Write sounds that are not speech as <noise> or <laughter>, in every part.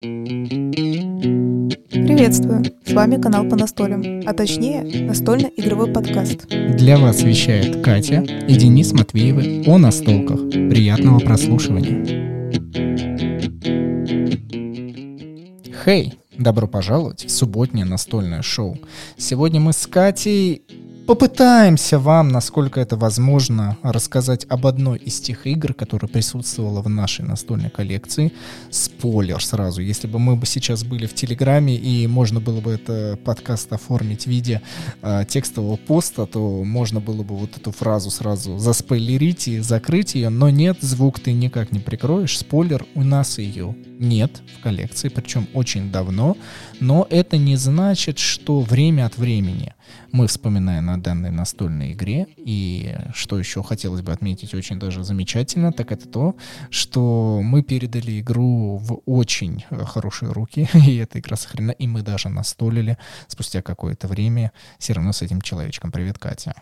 Приветствую! С вами канал по настолям, а точнее настольно-игровой подкаст. Для вас вещает Катя и Денис Матвеевы о настолках. Приятного прослушивания. Хей! Добро пожаловать в субботнее настольное шоу. Сегодня мы с Катей попытаемся вам, насколько это возможно, рассказать об одной из тех игр, которая присутствовала в нашей настольной коллекции. Спойлер сразу. Если бы мы бы сейчас были в Телеграме и можно было бы это подкаст оформить в виде э, текстового поста, то можно было бы вот эту фразу сразу заспойлерить и закрыть ее. Но нет, звук ты никак не прикроешь. Спойлер, у нас ее нет в коллекции, причем очень давно. Но это не значит, что время от времени мы вспоминаем о данной настольной игре. И что еще хотелось бы отметить очень даже замечательно, так это то, что мы передали игру в очень хорошие руки, <laughs> и эта игра сохранена, и мы даже настолили спустя какое-то время все равно с этим человечком. Привет, Катя.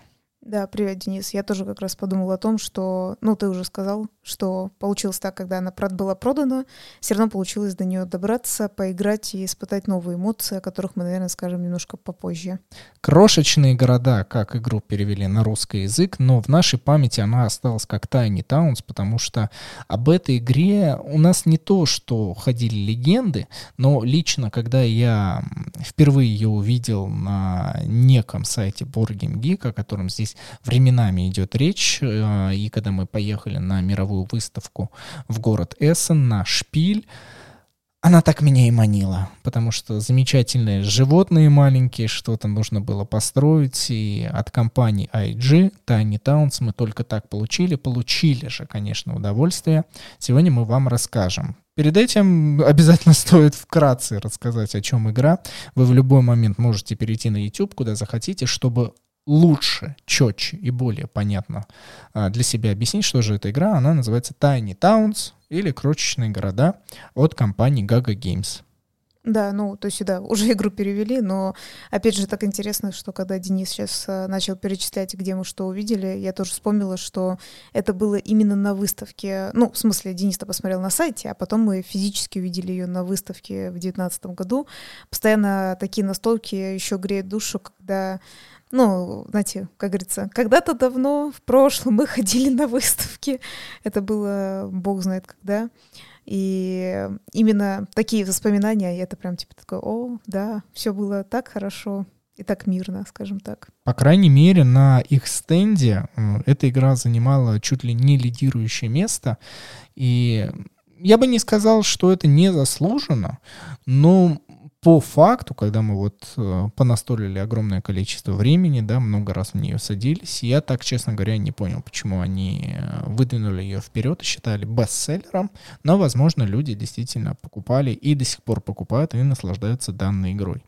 Да, привет, Денис. Я тоже как раз подумала о том, что, ну, ты уже сказал, что получилось так, когда она была продана, все равно получилось до нее добраться, поиграть и испытать новые эмоции, о которых мы, наверное, скажем немножко попозже. Крошечные города, как игру перевели на русский язык, но в нашей памяти она осталась как Tiny Towns, потому что об этой игре у нас не то, что ходили легенды, но лично, когда я впервые ее увидел на неком сайте Board Game Geek, о котором здесь временами идет речь. Э, и когда мы поехали на мировую выставку в город Эссен, на Шпиль, она так меня и манила, потому что замечательные животные маленькие, что-то нужно было построить, и от компании IG, Tiny Towns мы только так получили, получили же, конечно, удовольствие. Сегодня мы вам расскажем. Перед этим обязательно <laughs> стоит вкратце рассказать, о чем игра. Вы в любой момент можете перейти на YouTube, куда захотите, чтобы лучше, четче и более понятно а, для себя объяснить, что же эта игра. Она называется Tiny Towns или Крошечные города от компании Gaga Games. Да, ну, то есть, да, уже <laughs> игру перевели, но, опять же, так интересно, что когда Денис сейчас а, начал перечислять, где мы что увидели, я тоже вспомнила, что это было именно на выставке, ну, в смысле, Денис-то посмотрел на сайте, а потом мы физически увидели ее на выставке в 2019 году. Постоянно такие настолки еще греют душу, когда ну, знаете, как говорится, когда-то давно, в прошлом, мы <laughs> ходили на выставки. Это было бог знает когда. И именно такие воспоминания, это прям типа такое, о, да, все было так хорошо и так мирно, скажем так. По крайней мере, на их стенде э, эта игра занимала чуть ли не лидирующее место. И я бы не сказал, что это незаслуженно, но по факту, когда мы вот э, понастолили огромное количество времени, да, много раз в нее садились, я так, честно говоря, не понял, почему они э, выдвинули ее вперед и считали бестселлером, но, возможно, люди действительно покупали и до сих пор покупают и наслаждаются данной игрой.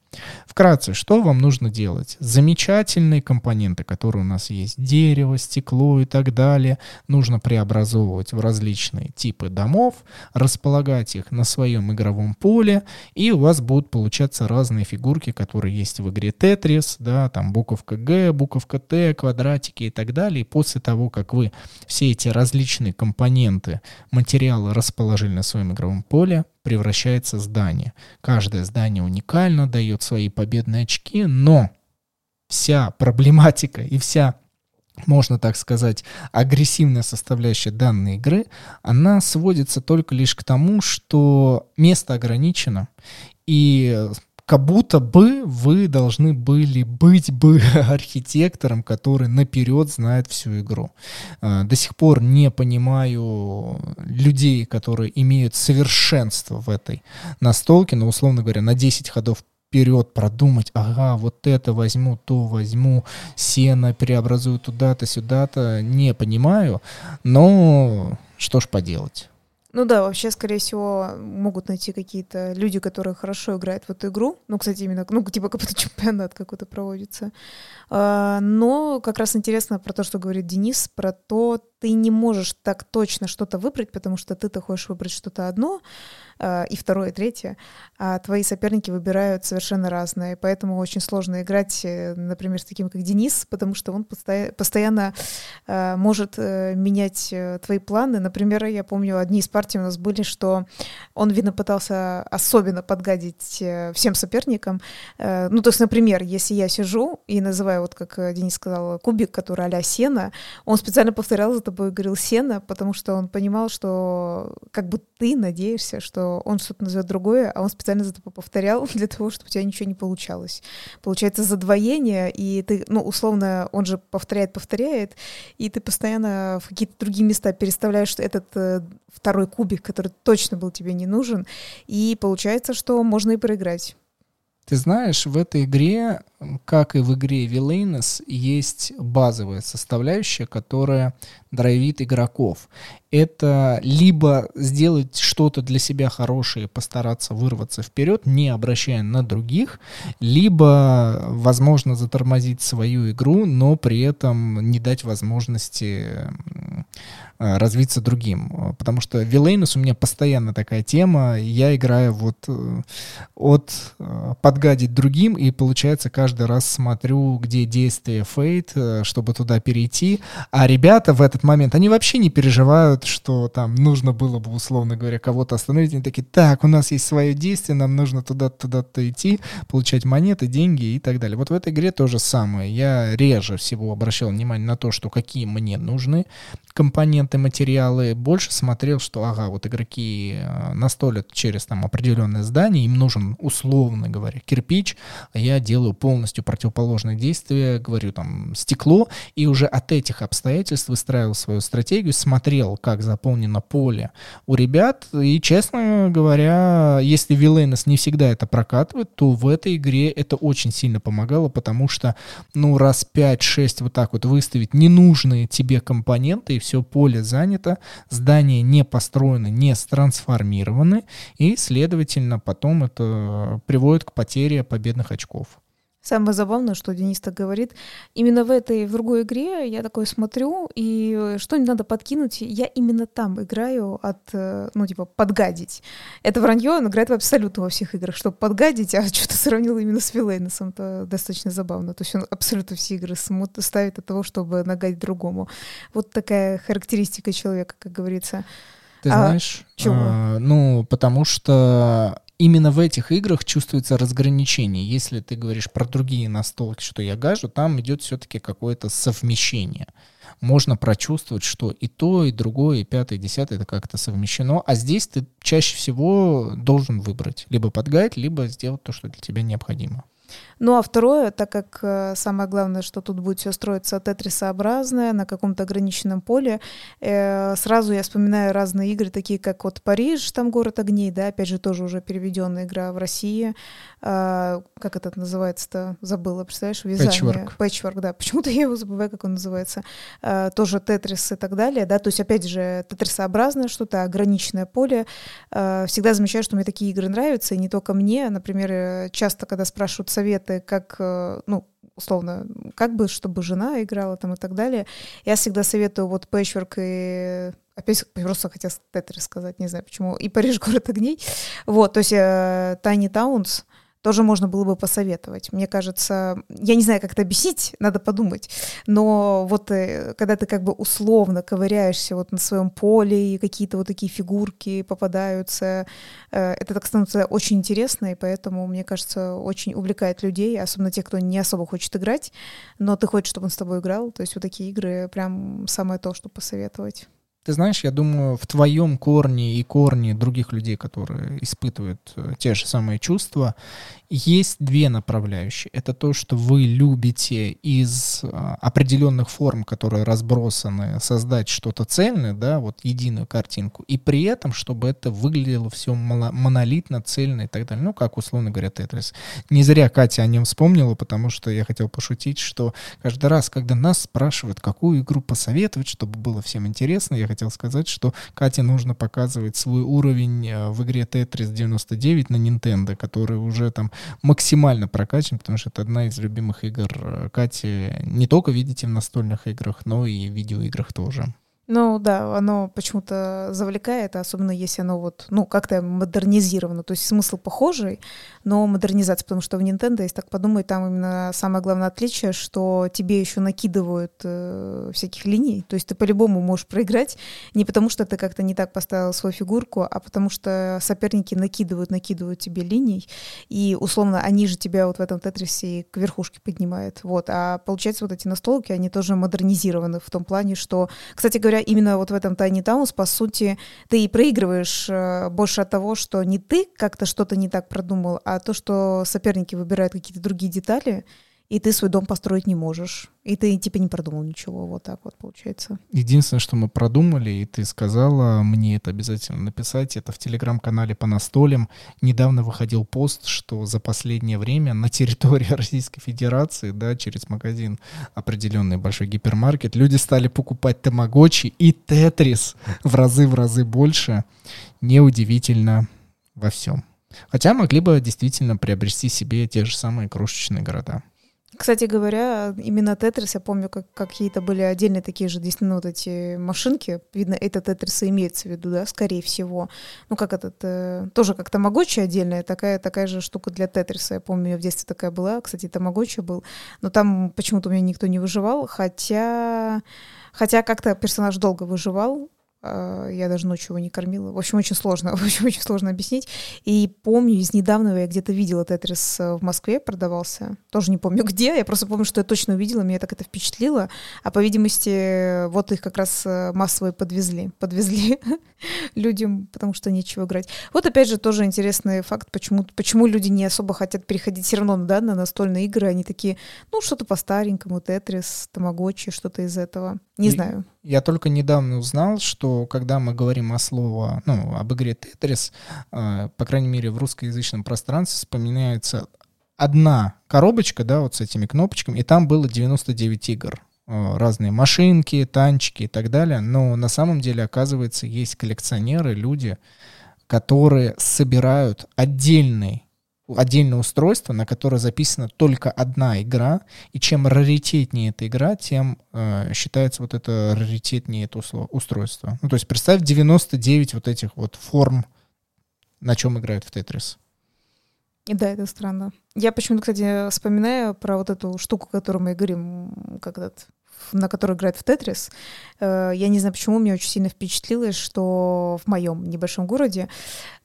Вкратце, что вам нужно делать? Замечательные компоненты, которые у нас есть, дерево, стекло и так далее, нужно преобразовывать в различные типы домов, располагать их на своем игровом поле, и у вас будут получаться разные фигурки, которые есть в игре Tetris, да, там буковка Г, буковка Т, квадратики и так далее. И после того, как вы все эти различные компоненты, материалы расположили на своем игровом поле, превращается здание. Каждое здание уникально, дает свои победные очки, но вся проблематика и вся можно так сказать, агрессивная составляющая данной игры, она сводится только лишь к тому, что место ограничено, и как будто бы вы должны были быть бы <laughs> архитектором, который наперед знает всю игру. А, до сих пор не понимаю людей, которые имеют совершенство в этой настолке, но, условно говоря, на 10 ходов вперед продумать, ага, вот это возьму, то возьму, сено преобразую туда-то, сюда-то, не понимаю, но что ж поделать. Ну да, вообще, скорее всего, могут найти какие-то люди, которые хорошо играют в эту игру. Ну, кстати, именно, ну, типа какой-то <laughs> чемпионат какой-то проводится. А, но как раз интересно про то, что говорит Денис, про то, ты не можешь так точно что-то выбрать, потому что ты-то хочешь выбрать что-то одно, и второе, и третье, а твои соперники выбирают совершенно разные. Поэтому очень сложно играть, э, например, с таким, как Денис, потому что он постоя- постоянно э, может э, менять э, твои планы. Например, я помню, одни из партий у нас были, что он, видно, пытался особенно подгадить э, всем соперникам. Э, ну, то есть, например, если я сижу и называю, вот как э, Денис сказал, кубик, который а-ля сена, он специально повторял за тобой, говорил сена, потому что он понимал, что как бы ты надеешься, что он что-то назовет другое, а он специально за тобой повторял <laughs> для того, чтобы у тебя ничего не получалось. Получается задвоение, и ты, ну, условно, он же повторяет, повторяет, и ты постоянно в какие-то другие места переставляешь этот э, второй кубик, который точно был тебе не нужен, и получается, что можно и проиграть. Ты знаешь, в этой игре, как и в игре Villainous, есть базовая составляющая, которая драйвит игроков. Это либо сделать что-то для себя хорошее, постараться вырваться вперед, не обращая на других, либо, возможно, затормозить свою игру, но при этом не дать возможности Э, развиться другим. Потому что Вилейнус у меня постоянно такая тема. Я играю вот э, от э, подгадить другим, и получается каждый раз смотрю, где действие фейт, чтобы туда перейти. А ребята в этот момент, они вообще не переживают, что там нужно было бы, условно говоря, кого-то остановить. Они такие, так, у нас есть свое действие, нам нужно туда-то, туда-то идти, получать монеты, деньги и так далее. Вот в этой игре то же самое. Я реже всего обращал внимание на то, что какие мне нужны компоненты, материалы, больше смотрел, что, ага, вот игроки э, настолят через там определенное здание, им нужен, условно говоря, кирпич, а я делаю полностью противоположное действие, говорю там стекло, и уже от этих обстоятельств выстраивал свою стратегию, смотрел, как заполнено поле у ребят, и, честно говоря, если Вилейнос не всегда это прокатывает, то в этой игре это очень сильно помогало, потому что, ну, раз 5-6 вот так вот выставить ненужные тебе компоненты, и все поле занято, здания не построены, не трансформированы, и, следовательно, потом это приводит к потере победных очков. Самое забавное, что Денис так говорит, именно в этой, в другой игре я такой смотрю, и что не надо подкинуть, я именно там играю от, э, ну, типа, подгадить. Это вранье, он играет в абсолютно во всех играх, чтобы подгадить, а <laughs> что-то сравнил именно с Вилейносом, это достаточно забавно. То есть он абсолютно все игры ставит от того, чтобы нагадить другому. Вот такая характеристика человека, как говорится. Ты а знаешь, чего? А, ну, потому что именно в этих играх чувствуется разграничение. Если ты говоришь про другие настолки, что я гажу, там идет все-таки какое-то совмещение. Можно прочувствовать, что и то, и другое, и пятое, и десятое это как-то совмещено. А здесь ты чаще всего должен выбрать. Либо подгадить, либо сделать то, что для тебя необходимо. Ну а второе, так как э, самое главное, что тут будет все строиться тетрисообразное на каком-то ограниченном поле, э, сразу я вспоминаю разные игры, такие как вот Париж, там город огней, да, опять же тоже уже переведенная игра в России, э, как это называется-то, забыла, представляешь, вязание. Пэтчворк. да, почему-то я его забываю, как он называется. Э, тоже тетрис и так далее, да, то есть опять же тетрисообразное что-то, ограниченное поле. Э, всегда замечаю, что мне такие игры нравятся, и не только мне, например, э, часто, когда спрашивают советы, как, э, ну, условно, как бы, чтобы жена играла там и так далее. Я всегда советую вот Patchwork и опять просто хотела Тетрис сказать, не знаю почему, и Париж город огней. Вот, то есть э, Tiny Towns, тоже можно было бы посоветовать. Мне кажется, я не знаю, как это объяснить, надо подумать, но вот э, когда ты как бы условно ковыряешься вот на своем поле, и какие-то вот такие фигурки попадаются, э, это так становится очень интересно, и поэтому, мне кажется, очень увлекает людей, особенно тех, кто не особо хочет играть, но ты хочешь, чтобы он с тобой играл, то есть вот такие игры прям самое то, что посоветовать. Ты знаешь, я думаю, в твоем корне и корне других людей, которые испытывают э, те же самые чувства, есть две направляющие. Это то, что вы любите из а, определенных форм, которые разбросаны, создать что-то цельное, да, вот единую картинку, и при этом, чтобы это выглядело все монолитно, цельно и так далее. Ну, как условно говоря, Тетрис. Не зря Катя о нем вспомнила, потому что я хотел пошутить, что каждый раз, когда нас спрашивают, какую игру посоветовать, чтобы было всем интересно, я хотел сказать, что Кате нужно показывать свой уровень э, в игре Tetris 99 на Nintendo, который уже там максимально прокачан, потому что это одна из любимых игр э, Кати не только, видите, в настольных играх, но и в видеоиграх тоже. Ну да, оно почему-то завлекает, особенно если оно вот, ну, как-то модернизировано. То есть смысл похожий, но модернизация, потому что в Nintendo, если так подумать, там именно самое главное отличие, что тебе еще накидывают э, всяких линий. То есть ты по-любому можешь проиграть не потому, что ты как-то не так поставил свою фигурку, а потому что соперники накидывают, накидывают тебе линий, и условно они же тебя вот в этом тетрисе к верхушке поднимают. Вот. А получается вот эти настолки, они тоже модернизированы в том плане, что, кстати говоря, говоря, именно вот в этом Tiny Towns, по сути, ты и проигрываешь э, больше от того, что не ты как-то что-то не так продумал, а то, что соперники выбирают какие-то другие детали, и ты свой дом построить не можешь. И ты типа не продумал ничего. Вот так вот получается. Единственное, что мы продумали, и ты сказала мне это обязательно написать, это в телеграм-канале по настолям. Недавно выходил пост, что за последнее время на территории <laughs> Российской Федерации, да, через магазин определенный большой гипермаркет, люди стали покупать тамагочи и тетрис в разы в разы больше. Неудивительно во всем. Хотя могли бы действительно приобрести себе те же самые крошечные города. Кстати говоря, именно Тетрис, я помню, как какие-то были отдельные такие же, действительно, вот эти машинки. Видно, это Тетриса имеется в виду, да, скорее всего. Ну, как этот, э, тоже как Тамагочи отдельная, такая, такая же штука для Тетриса. Я помню, в детстве такая была. Кстати, Тамагочи был. Но там почему-то у меня никто не выживал, хотя... Хотя как-то персонаж долго выживал, я даже ночью его не кормила. В общем, очень сложно, <laughs> в общем, очень сложно объяснить. И помню, из недавнего я где-то видела Тетрис в Москве продавался. Тоже не помню <laughs> где, я просто помню, что я точно увидела, меня так это впечатлило. А по видимости, вот их как раз э, массово подвезли. <laughs> Подвезли людям, потому что нечего играть. Вот опять же тоже интересный факт, почему, почему люди не особо хотят переходить все равно да, на настольные игры. Они такие, ну, что-то по-старенькому, Тетрис, Тамагочи, что-то из этого. Не знаю. Я только недавно узнал, что когда мы говорим о слово, ну, об игре Тетрис, э, по крайней мере, в русскоязычном пространстве вспоминается одна коробочка, да, вот с этими кнопочками, и там было 99 игр. Э, разные машинки, танчики и так далее. Но на самом деле, оказывается, есть коллекционеры, люди, которые собирают отдельный отдельное устройство, на которое записана только одна игра, и чем раритетнее эта игра, тем э, считается вот это раритетнее это устройство. Ну, то есть представь 99 вот этих вот форм, на чем играют в Тетрис. Да, это странно. Я почему-то, кстати, вспоминаю про вот эту штуку, о которой мы говорим, как этот на которой играет в Тетрис. Э, я не знаю, почему мне очень сильно впечатлилось, что в моем небольшом городе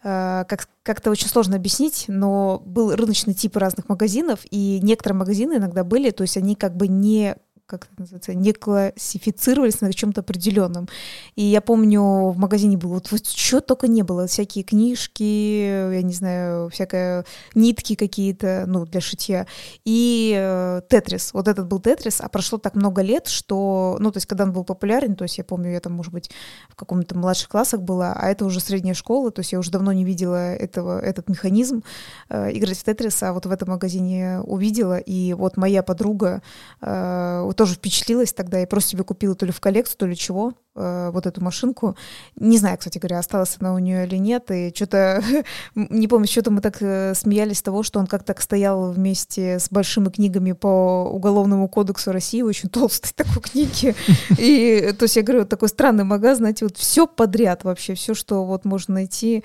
э, как, как-то очень сложно объяснить, но был рыночный тип разных магазинов, и некоторые магазины иногда были, то есть они как бы не как это называется, не классифицировались на чем-то определенном. И я помню, в магазине было вот, вот что только не было, всякие книжки, я не знаю, всякие нитки какие-то, ну, для шитья, и э, Тетрис. Вот этот был Тетрис, а прошло так много лет, что, ну, то есть, когда он был популярен, то есть, я помню, я там, может быть, в каком-то младших классах была, а это уже средняя школа, то есть, я уже давно не видела этого, этот механизм э, играть в Тетрис, а вот в этом магазине увидела, и вот моя подруга э, тоже впечатлилась тогда. И просто себе купила то ли в коллекцию, то ли чего, э, вот эту машинку. Не знаю, кстати говоря, осталась она у нее или нет. И что-то, <laughs> не помню, что-то мы так э, смеялись с того, что он как-то так стоял вместе с большими книгами по Уголовному кодексу России, очень толстой <laughs> такой книги. <laughs> И, то есть, я говорю, такой странный магаз, знаете, вот все подряд вообще, все, что вот можно найти.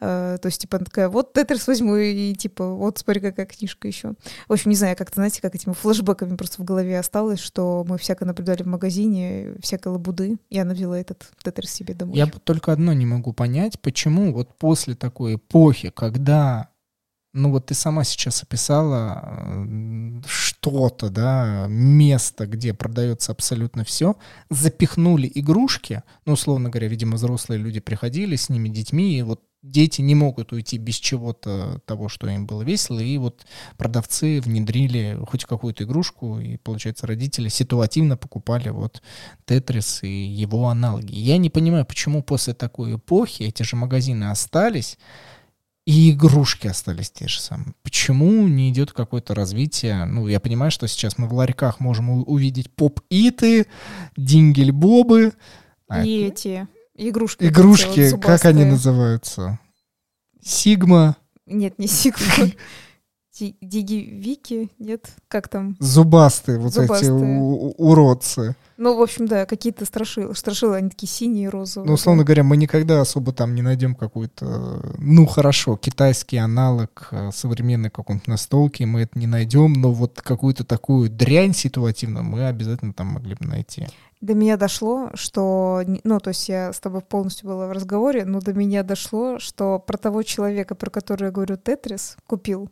Э, то есть, типа, такая, вот Тетрис возьму и, типа, вот смотри, какая книжка еще. В общем, не знаю, как-то, знаете, как этими флешбеками просто в голове осталось, что мы всякое наблюдали в магазине, всякой лабуды. Я навела этот тетрис себе домой. Я только одно не могу понять, почему вот после такой эпохи, когда ну вот ты сама сейчас описала что-то, да, место, где продается абсолютно все, запихнули игрушки, ну, условно говоря, видимо, взрослые люди приходили с ними, детьми, и вот дети не могут уйти без чего-то того, что им было весело, и вот продавцы внедрили хоть какую-то игрушку, и, получается, родители ситуативно покупали вот Тетрис и его аналоги. Я не понимаю, почему после такой эпохи эти же магазины остались, и игрушки остались те же самые. Почему не идет какое-то развитие? Ну, я понимаю, что сейчас мы в ларьках можем увидеть поп-иты, дингель-бобы. А и эти Игрушки. Игрушки, вот как они называются? Сигма? Нет, не Сигма. <laughs> Диги-вики, нет? Как там? Зубастые вот Зубастые. эти уродцы. Ну, в общем, да, какие-то страшилы. Страшилы, они такие синие, розовые. Ну, условно говоря, мы никогда особо там не найдем какой-то, ну, хорошо, китайский аналог э, современной какой-то настолки, мы это не найдем, но вот какую-то такую дрянь ситуативную мы обязательно там могли бы найти. До меня дошло, что, ну, то есть я с тобой полностью была в разговоре, но до меня дошло, что про того человека, про которого я говорю, Тетрис, купил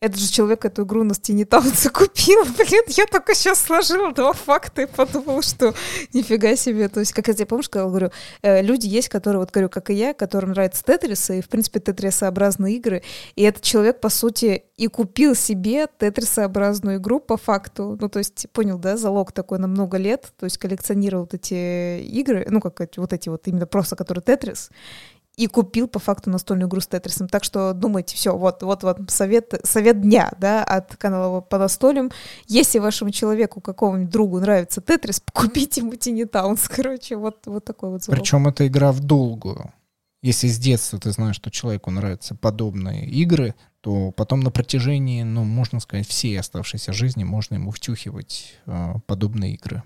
этот же человек эту игру на Стене Таунса купил. <laughs> Блин, я только сейчас сложила два факта и подумала, что нифига себе. То есть, как я тебе помню, сказала, говорю, э, люди есть, которые, вот говорю, как и я, которым нравятся тетрисы, и, в принципе, тетрисообразные игры. И этот человек, по сути, и купил себе тетрисообразную игру по факту. Ну, то есть, понял, да, залог такой на много лет. То есть, коллекционировал вот эти игры, ну, как вот эти вот именно просто, которые тетрис и купил по факту настольную игру с Тетрисом. Так что думайте, все, вот, вот, вот совет, совет дня, да, от канала по настолям. Если вашему человеку, какому-нибудь другу нравится Тетрис, купите ему Тини Таунс, <laughs> короче, вот, вот такой вот залог. Причем это игра в долгую. Если с детства ты знаешь, что человеку нравятся подобные игры, то потом на протяжении, ну, можно сказать, всей оставшейся жизни можно ему втюхивать э, подобные игры.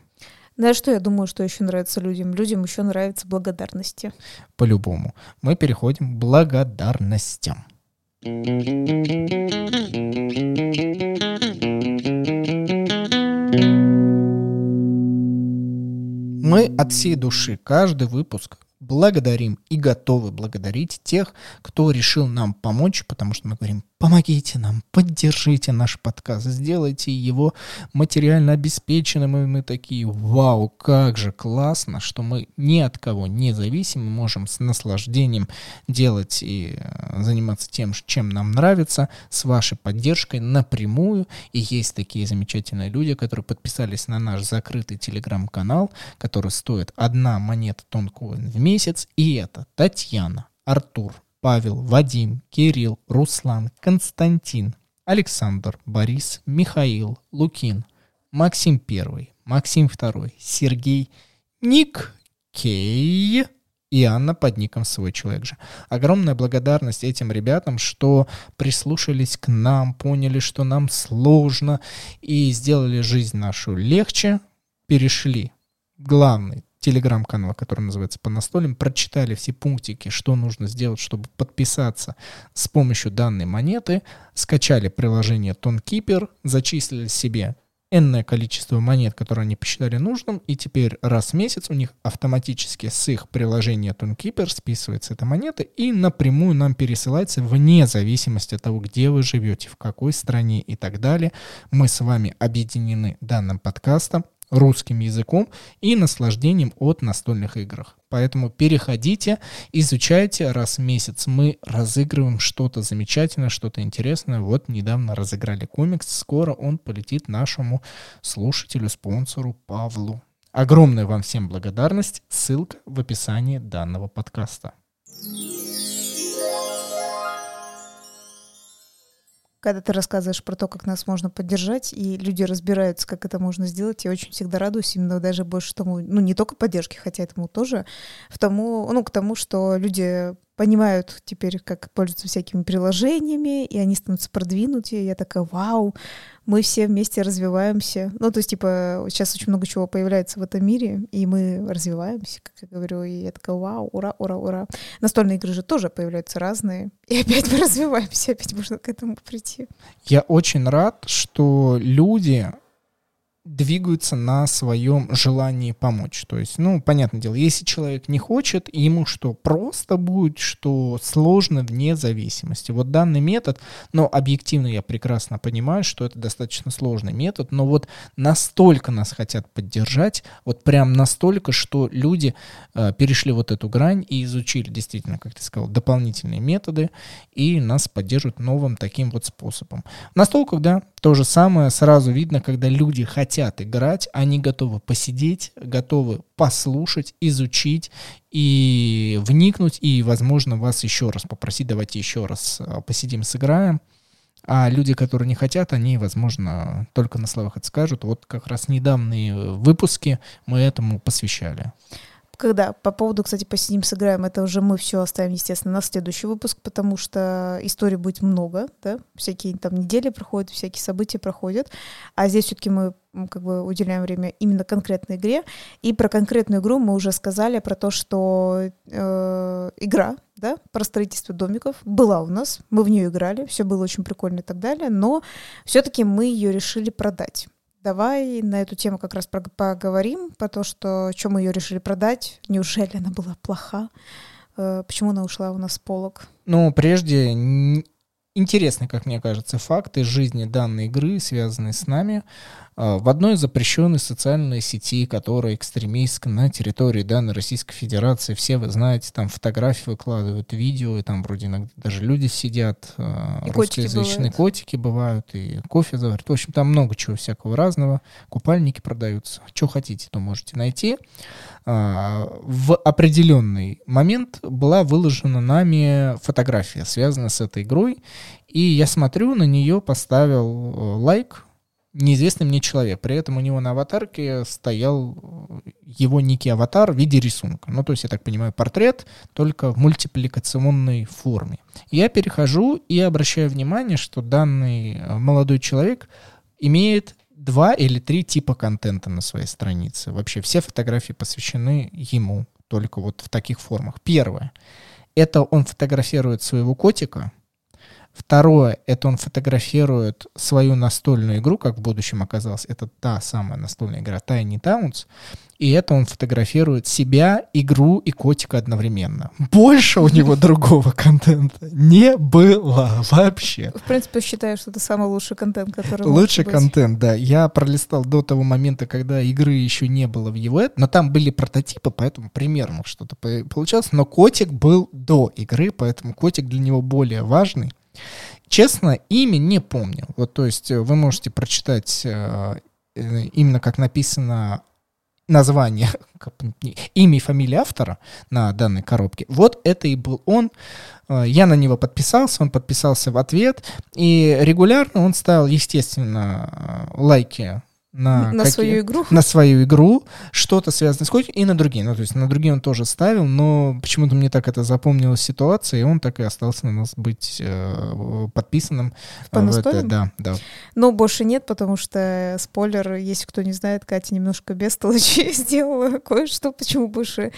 Знаешь, что я думаю, что еще нравится людям? Людям еще нравятся благодарности. По-любому. Мы переходим к благодарностям. Мы от всей души каждый выпуск благодарим и готовы благодарить тех, кто решил нам помочь, потому что мы говорим, помогите нам, поддержите наш подкаст, сделайте его материально обеспеченным, и мы такие, вау, как же классно, что мы ни от кого не зависим, мы можем с наслаждением делать и э, заниматься тем, чем нам нравится, с вашей поддержкой напрямую, и есть такие замечательные люди, которые подписались на наш закрытый телеграм-канал, который стоит одна монета тонкоин в месяц, и это Татьяна, Артур, Павел, Вадим, Кирилл, Руслан, Константин, Александр, Борис, Михаил, Лукин, Максим Первый, Максим Второй, Сергей, Ник, Кей и Анна под ником «Свой человек же». Огромная благодарность этим ребятам, что прислушались к нам, поняли, что нам сложно и сделали жизнь нашу легче, перешли главный телеграм-канал, который называется «По настолям», прочитали все пунктики, что нужно сделать, чтобы подписаться с помощью данной монеты, скачали приложение TonKeeper, зачислили себе энное количество монет, которые они посчитали нужным, и теперь раз в месяц у них автоматически с их приложения TonKeeper списывается эта монета и напрямую нам пересылается вне зависимости от того, где вы живете, в какой стране и так далее. Мы с вами объединены данным подкастом, русским языком и наслаждением от настольных игр. Поэтому переходите, изучайте. Раз в месяц мы разыгрываем что-то замечательное, что-то интересное. Вот недавно разыграли комикс. Скоро он полетит нашему слушателю, спонсору Павлу. Огромная вам всем благодарность. Ссылка в описании данного подкаста. Когда ты рассказываешь про то, как нас можно поддержать, и люди разбираются, как это можно сделать, я очень всегда радуюсь именно даже больше тому, ну, не только поддержке, хотя этому тоже, в тому, ну, к тому, что люди понимают теперь, как пользоваться всякими приложениями, и они становятся продвинутые. Я такая, вау, мы все вместе развиваемся. Ну, то есть, типа, сейчас очень много чего появляется в этом мире, и мы развиваемся, как я говорю, и я такая, вау, ура, ура, ура. Настольные игры же тоже появляются разные, <laughs> и опять мы развиваемся, опять можно к этому прийти. Я очень рад, что люди двигаются на своем желании помочь. То есть, ну, понятное дело, если человек не хочет, ему что, просто будет, что сложно вне зависимости. Вот данный метод, но объективно я прекрасно понимаю, что это достаточно сложный метод, но вот настолько нас хотят поддержать, вот прям настолько, что люди э, перешли вот эту грань и изучили действительно, как ты сказал, дополнительные методы и нас поддерживают новым таким вот способом. Настолько, да, то же самое сразу видно, когда люди хотят играть, они готовы посидеть, готовы послушать, изучить и вникнуть, и, возможно, вас еще раз попросить, давайте еще раз а, посидим, сыграем. А люди, которые не хотят, они, возможно, только на словах это скажут. Вот как раз недавние выпуски мы этому посвящали. когда по поводу, кстати, посидим, сыграем, это уже мы все оставим, естественно, на следующий выпуск, потому что историй будет много, да, всякие там недели проходят, всякие события проходят, а здесь все-таки мы как бы уделяем время именно конкретной игре, и про конкретную игру мы уже сказали про то, что э, игра, да, про строительство домиков была у нас, мы в нее играли, все было очень прикольно и так далее, но все-таки мы ее решили продать. Давай на эту тему как раз поговорим, по то, что чем мы ее решили продать. Неужели она была плоха? Э, почему она ушла у нас с полок? Ну, прежде интересный, как мне кажется, факт из жизни данной игры, связанный с нами. А, в одной запрещенной социальной сети, которая экстремистская на территории данной Российской Федерации, все вы знаете, там фотографии выкладывают, видео, и там вроде иногда даже люди сидят, а, и русскоязычные котики бывают. котики бывают, и кофе заварят. В общем, там много чего всякого разного. Купальники продаются. Что хотите, то можете найти. А, в определенный момент была выложена нами фотография, связанная с этой игрой, и я смотрю, на нее поставил э, лайк, неизвестный мне человек. При этом у него на аватарке стоял э, его некий аватар в виде рисунка. Ну, то есть, я так понимаю, портрет, только в мультипликационной форме. Я перехожу и обращаю внимание, что данный э, молодой человек имеет два или три типа контента на своей странице. Вообще все фотографии посвящены ему, только вот в таких формах. Первое. Это он фотографирует своего котика — Второе, это он фотографирует свою настольную игру, как в будущем оказалось, это та самая настольная игра Tiny Towns, и это он фотографирует себя, игру и котика одновременно. Больше у него <laughs> другого контента не было вообще. В принципе, считаю, что это самый лучший контент, который Лучший контент, да. Я пролистал до того момента, когда игры еще не было в его, но там были прототипы, поэтому примерно что-то получалось, но котик был до игры, поэтому котик для него более важный. Честно, имя не помню. Вот, то есть э, вы можете прочитать э, э, именно как написано название, <laughs> имя и фамилия автора на данной коробке. Вот это и был он. Я на него подписался, он подписался в ответ. И регулярно он ставил, естественно, лайки на, на какие, свою игру. На свою игру, что-то связанное с котиком, и на другие. Ну, то есть на другие он тоже ставил, но почему-то мне так это запомнилась ситуация, и он так и остался на нас быть э, подписанным. По в это, да, да. Но больше нет, потому что, спойлер, если кто не знает, Катя немножко без толочи <laughs> сделала кое-что, почему больше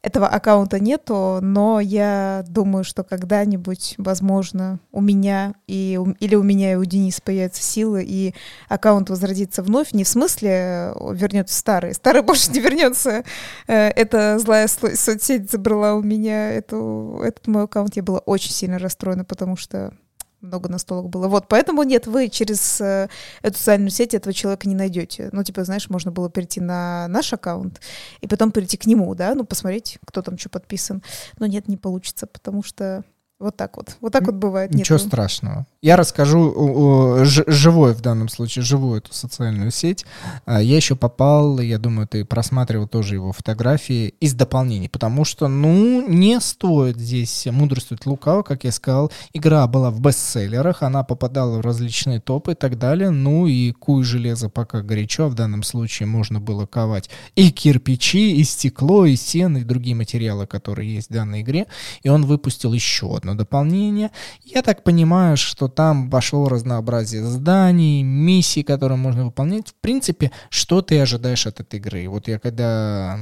этого аккаунта нету, но я думаю, что когда-нибудь, возможно, у меня и или у меня и у Дениса появятся силы, и аккаунт возродится вновь. Не в смысле э, вернется старый. Старый больше не вернется. Э, эта злая соцсеть забрала у меня эту, этот мой аккаунт. Я была очень сильно расстроена, потому что много настолок было. Вот, поэтому нет, вы через э, эту социальную сеть этого человека не найдете. Ну, типа, знаешь, можно было перейти на наш аккаунт и потом перейти к нему, да, ну, посмотреть, кто там что подписан. Но нет, не получится, потому что вот так вот. Вот так вот бывает. Ничего Нету. страшного. Я расскажу живой в данном случае, живую эту социальную сеть. А, я еще попал, я думаю, ты просматривал тоже его фотографии из дополнений, потому что, ну, не стоит здесь мудрствовать лукаво, как я сказал. Игра была в бестселлерах, она попадала в различные топы и так далее. Ну и куй железо пока горячо, а в данном случае можно было ковать и кирпичи, и стекло, и стены, и другие материалы, которые есть в данной игре. И он выпустил еще одно дополнение. Я так понимаю, что там пошло разнообразие зданий, миссий, которые можно выполнять. В принципе, что ты ожидаешь от этой игры? Вот я когда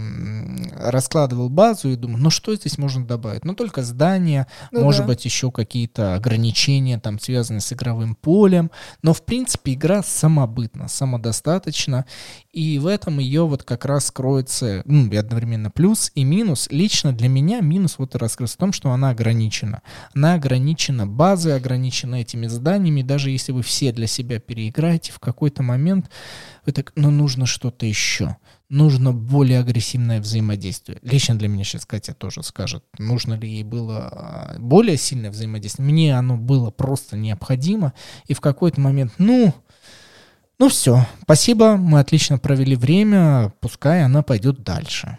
раскладывал базу и думаю, ну что здесь можно добавить? Ну только здания, ну, может да. быть еще какие-то ограничения там связанные с игровым полем, но в принципе игра самобытна, самодостаточна, и в этом ее вот как раз кроется ну, одновременно плюс и минус. Лично для меня минус вот и раскрылся в том, что она ограничена. Она ограничена базой, ограничена этим этими заданиями, даже если вы все для себя переиграете, в какой-то момент вы так, ну нужно что-то еще, нужно более агрессивное взаимодействие. Лично для меня сейчас Катя тоже скажет, нужно ли ей было а, более сильное взаимодействие. Мне оно было просто необходимо, и в какой-то момент, ну, ну все, спасибо, мы отлично провели время, пускай она пойдет дальше.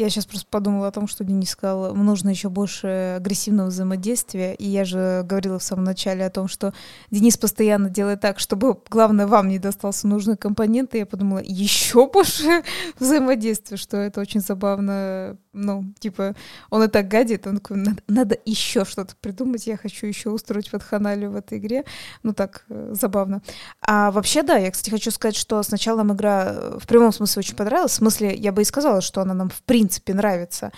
Я сейчас просто подумала о том, что Денис сказал, нужно еще больше агрессивного взаимодействия. И я же говорила в самом начале о том, что Денис постоянно делает так, чтобы, главное, вам не достался нужный компонент. И я подумала, еще <laughs> больше взаимодействия, что это очень забавно. Ну, типа, он и так гадит, он такой, надо, надо еще что-то придумать, я хочу еще устроить ватханалию в этой игре. Ну, так, э, забавно. А вообще, да, я, кстати, хочу сказать, что сначала нам игра э, в прямом смысле очень понравилась. В смысле, я бы и сказала, что она нам в принципе нравится.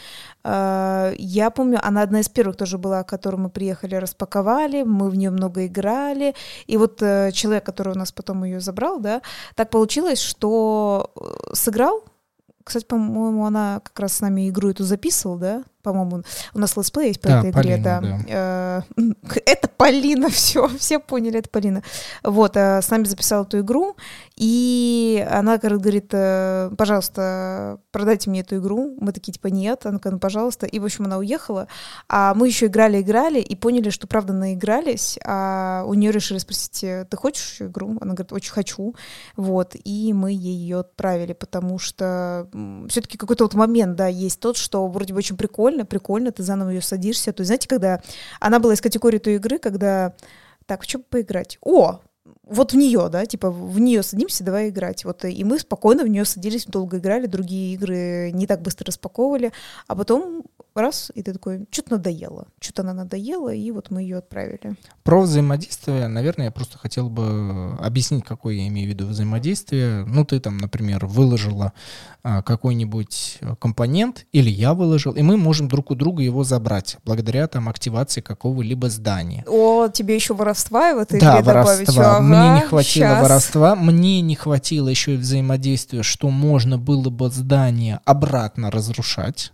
А, я помню, она одна из первых тоже была, которую мы приехали, распаковали, мы в нее много играли. И вот э, человек, который у нас потом ее забрал, да, так получилось, что э, сыграл, кстати, по-моему, она как раз с нами игру эту записывала, да? По-моему, у нас летсплей есть по да, этой игре, Полина, да. да. Э, <laughs> это Полина, <laughs> все, все поняли, это Полина. Вот, с нами записала эту игру, и она говорит, э, пожалуйста, продайте мне эту игру. Мы такие, типа, нет. Она говорит, ну, пожалуйста. И, в общем, она уехала. А мы еще играли-играли и поняли, что, правда, наигрались. А у нее решили спросить, «Э, ты хочешь игру? Она говорит, очень хочу. Вот. И мы ее отправили, потому что все-таки какой-то вот момент, да, есть тот, что вроде бы очень прикольно, прикольно, ты заново ее садишься. То есть, знаете, когда она была из категории той игры, когда так, в чем поиграть? О, вот в нее, да, типа в нее садимся, давай играть. Вот и мы спокойно в нее садились, долго играли, другие игры не так быстро распаковывали, а потом раз, и ты такой, что-то надоело, что-то она надоела, и вот мы ее отправили. Про взаимодействие, наверное, я просто хотел бы объяснить, какое я имею в виду взаимодействие. Ну, ты там, например, выложила а, какой-нибудь компонент, или я выложил, и мы можем друг у друга его забрать, благодаря там активации какого-либо здания. О, тебе еще воровства в этой да, игре воровства. добавить? Ага, мне не хватило сейчас. воровства, мне не хватило еще и взаимодействия, что можно было бы здание обратно разрушать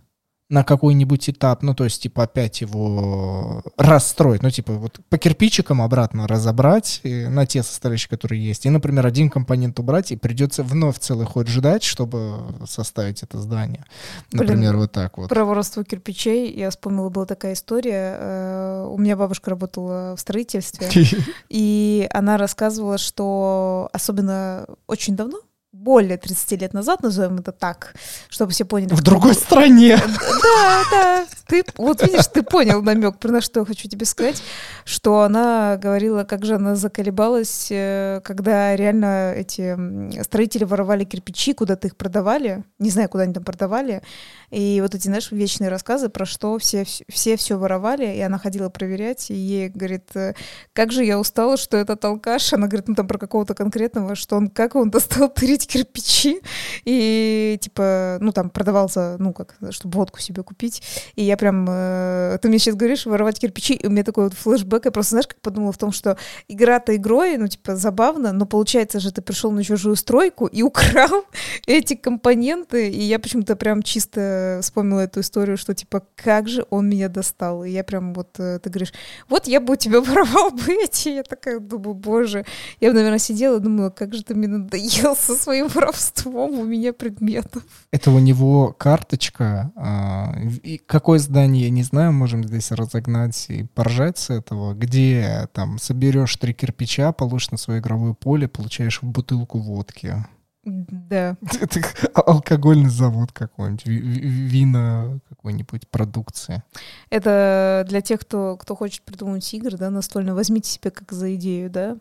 на какой-нибудь этап, ну, то есть, типа, опять его расстроить, ну, типа, вот по кирпичикам обратно разобрать на те составляющие, которые есть, и, например, один компонент убрать, и придется вновь целый ход ждать, чтобы составить это здание. Например, Блин, вот так вот. Про воровство кирпичей я вспомнила, была такая история. Э, у меня бабушка работала в строительстве, <laughs> и она рассказывала, что особенно очень давно, более 30 лет назад, назовем это так, чтобы все поняли. В другой стране. Да, да. Ты, вот видишь, ты понял намек, про на что я хочу тебе сказать, что она говорила, как же она заколебалась, э, когда реально эти строители воровали кирпичи, куда-то их продавали, не знаю, куда они там продавали, и вот эти, знаешь, вечные рассказы про что все все, все воровали, и она ходила проверять, и ей говорит, «Э, как же я устала, что это алкаш, она говорит, ну там про какого-то конкретного, что он, как он достал тырить кирпичи, и типа, ну там продавался, ну как, чтобы водку себе купить, и я прям, э, ты мне сейчас говоришь, воровать кирпичи, и у меня такой вот флешбэк, я просто, знаешь, как подумала в том, что игра-то игрой, ну типа забавно, но получается же ты пришел на чужую стройку и украл <laughs> эти компоненты, и я почему-то прям чисто вспомнила эту историю, что типа, как же он меня достал, и я прям вот, э, ты говоришь, вот я бы у тебя <laughs> воровал бы эти, я такая думаю, боже, я бы, наверное, сидела думала, как же ты мне надоел со своим <laughs> воровством у меня предметов. Это у него карточка. А, и какое здание, я не знаю, можем здесь разогнать и поржать с этого, где там соберешь три кирпича, получишь на свое игровое поле, получаешь бутылку водки. Да. <laughs> Это алкогольный завод какой-нибудь, вина какой-нибудь продукции. Это для тех, кто, кто хочет придумать игры, да, настольно. Возьмите себе как за идею, да,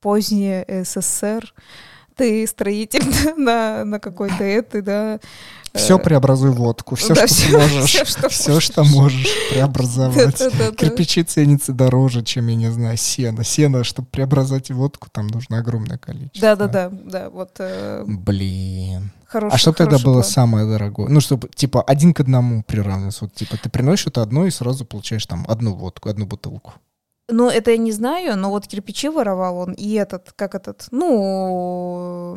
позднее СССР, ты строитель <laughs> на, на какой-то этой, да. Все э, преобразуй водку, все, да, что все, ты можешь, все, что, все, можешь. что можешь преобразовать. Да, да, да, Кирпичи ценятся дороже, чем, я не знаю, сено. Сено, чтобы преобразовать водку, там нужно огромное количество. Да-да-да, да, вот. Э, Блин. Хороший, а что тогда было план. самое дорогое? Ну, чтобы, типа, один к одному приравниваться. Вот, типа, ты приносишь это одно и сразу получаешь там одну водку, одну бутылку. Ну, это я не знаю, но вот кирпичи воровал он, и этот, как этот, ну,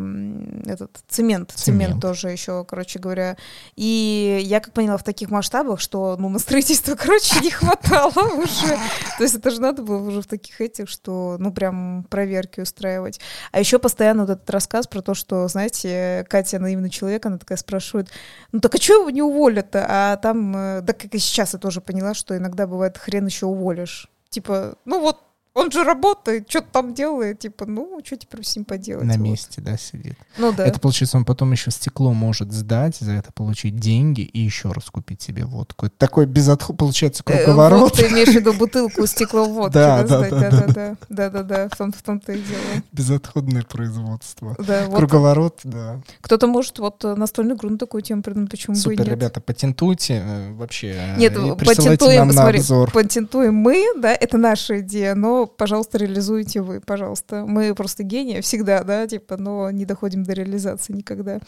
этот цемент, цемент, цемент тоже еще, короче говоря. И я как поняла в таких масштабах, что, ну, на строительство, <laughs> короче, не хватало уже. То есть это же надо было уже в таких этих, что, ну, прям проверки устраивать. А еще постоянно вот этот рассказ про то, что, знаете, Катя наивный человек, она такая спрашивает, ну, так а что его не уволят-то? А там, э, да как и сейчас я тоже поняла, что иногда бывает хрен еще уволишь. Типа, ну вот он же работает, что-то там делает, типа, ну, что теперь с ним поделать? На вот. месте, да, сидит. Ну да. Это получается, он потом еще стекло может сдать, за это получить деньги и еще раз купить себе водку. Это такой безотход, получается, Э, круговорот. вот ты имеешь в виду бутылку стекловодки, <laughs> Да, да, да, да, да, да, да, да, в том, в том-то и дело. Безотходное производство. Да, вот Круговорот, да. кто-то может вот э, настольную игру на такую тему придумать, почему бы и Супер, нет. ребята, патентуйте э, вообще. э, Нет, присылайте патентуем, смотри, обзор. патентуем мы, да, это наша идея, но, пожалуйста, реализуйте вы, пожалуйста. Мы просто гении всегда, да, типа, но не доходим до реализации никогда.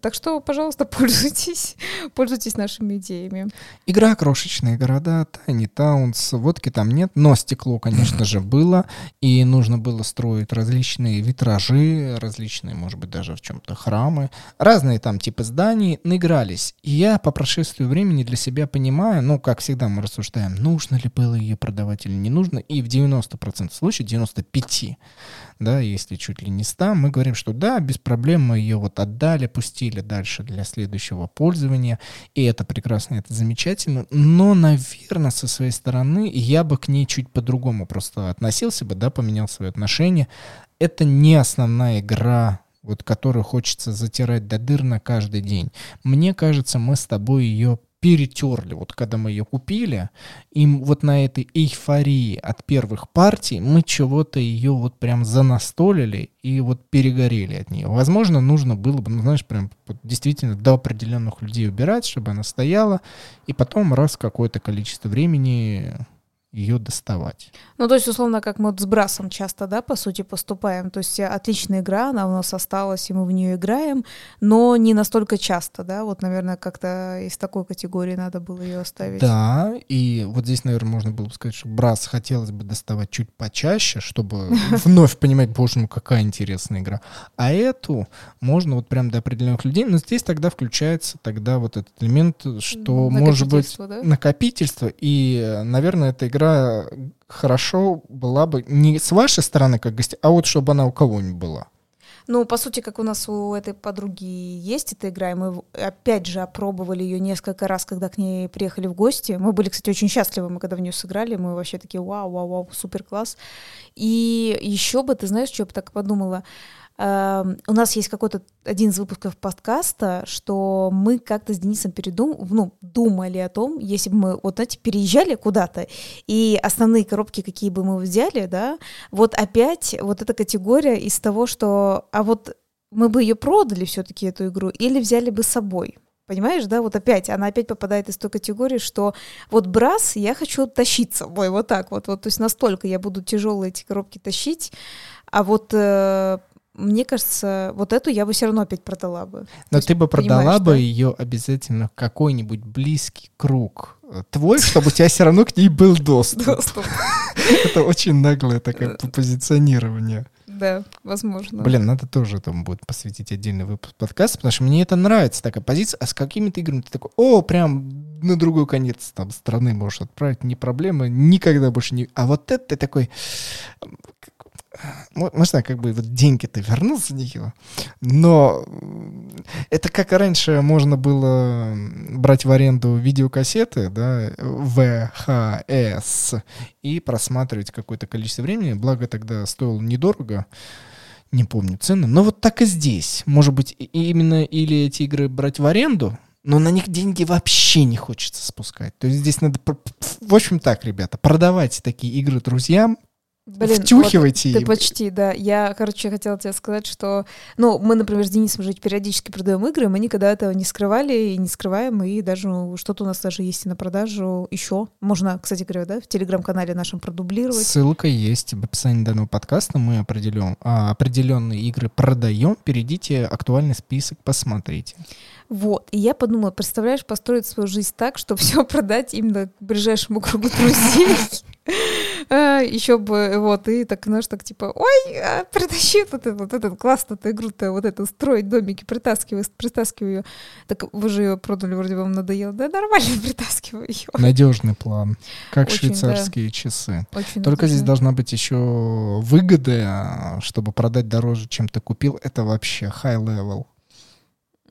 Так что, пожалуйста, <laughs> пользуйтесь, пользуйтесь нашими идеями. Игра «Крошечные города», Tiny Towns, водки там нет, но стекло, конечно же, было, и нужно было строить различные витражи, различные, может быть, даже в чем-то храмы, разные там типы зданий, наигрались. И я по прошествию времени для себя понимаю, ну, как всегда мы рассуждаем, нужно ли было ее продавать или не нужно, и в 90% случаев, 95%, да, если чуть ли не 100, мы говорим, что да, без проблем мы ее вот отдали, пустили дальше для следующего пользования, и это прекрасно, это замечательно, но, наверное, со своей стороны я бы к ней чуть по-другому просто относился бы, да, поменял свои отношения. Это не основная игра, вот которую хочется затирать до дыр на каждый день. Мне кажется, мы с тобой ее перетерли, вот когда мы ее купили, и м- вот на этой эйфории от первых партий мы чего-то ее вот прям занастолили и вот перегорели от нее. Возможно, нужно было бы, ну, знаешь, прям вот действительно до определенных людей убирать, чтобы она стояла, и потом раз какое-то количество времени ее доставать. Ну, то есть, условно, как мы вот с Брасом часто, да, по сути, поступаем. То есть, э, отличная игра, она у нас осталась, и мы в нее играем, но не настолько часто, да. Вот, наверное, как-то из такой категории надо было ее оставить. Да, и вот здесь, наверное, можно было бы сказать, что Брас хотелось бы доставать чуть почаще, чтобы <laughs> вновь понимать, боже, ну какая интересная игра. А эту можно вот прям до определенных людей, но здесь тогда включается тогда вот этот элемент, что может быть да? накопительство, и, э, наверное, эта игра хорошо была бы не с вашей стороны как гостя, а вот чтобы она у кого-нибудь была. Ну, по сути, как у нас у этой подруги есть эта игра, и мы опять же опробовали ее несколько раз, когда к ней приехали в гости. Мы были, кстати, очень счастливы, мы когда в нее сыграли, мы вообще такие, вау, вау, вау, супер класс. И еще бы, ты знаешь, что я бы так подумала, у нас есть какой-то один из выпусков подкаста, что мы как-то с Денисом передум, ну, думали о том, если бы мы, вот знаете, переезжали куда-то, и основные коробки, какие бы мы взяли, да, вот опять вот эта категория из того, что, а вот мы бы ее продали все-таки эту игру или взяли бы с собой. Понимаешь, да, вот опять, она опять попадает из той категории, что вот брас я хочу тащить с собой, вот так вот, вот, то есть настолько я буду тяжелые эти коробки тащить, а вот э, мне кажется, вот эту я бы все равно опять продала бы. Но есть, ты бы продала бы да? ее обязательно в какой-нибудь близкий круг э, твой, чтобы у тебя все равно к ней был доступ. <laughs> Доступ. <laughs> Это очень наглое такое позиционирование. Да, возможно. Блин, надо тоже этому будет посвятить отдельный выпуск подкаста, потому что мне это нравится, такая позиция. А с какими-то играми ты такой, о, прям на другой конец там страны можешь отправить, не проблема, никогда больше не... А вот это ты такой... Можно как бы вот деньги-то вернул за но это как раньше можно было брать в аренду видеокассеты, да, ВХС, и просматривать какое-то количество времени, благо тогда стоило недорого, не помню цены, но вот так и здесь. Может быть, именно или эти игры брать в аренду, но на них деньги вообще не хочется спускать. То есть здесь надо... В общем так, ребята, продавайте такие игры друзьям, Блин, втюхивайте вот им. Ты почти, да. Я, короче, хотела тебе сказать, что, ну, мы, например, с Денисом же периодически продаем игры, мы никогда этого не скрывали и не скрываем, и даже что-то у нас даже есть и на продажу еще. Можно, кстати говоря, да, в телеграм-канале нашем продублировать. Ссылка есть в описании данного подкаста. Мы определен, а, определенные игры продаем. Перейдите, актуальный список, посмотрите. Вот. И я подумала, представляешь, построить свою жизнь так, чтобы все продать именно к ближайшему кругу друзей. Еще бы, вот, и так, знаешь, так типа, ой, а, притащи вот этот, вот этот классно-то игру-то, вот это, строить домики, притаскиваю, притаскиваю ее. Так вы же ее продали, вроде вам надоело. Да нормально, <laughs> притаскиваю ее. Надежный план, как Очень, швейцарские часы. Очень Только здесь надежно. должна быть еще выгода, чтобы продать дороже, чем ты купил. Это вообще high level.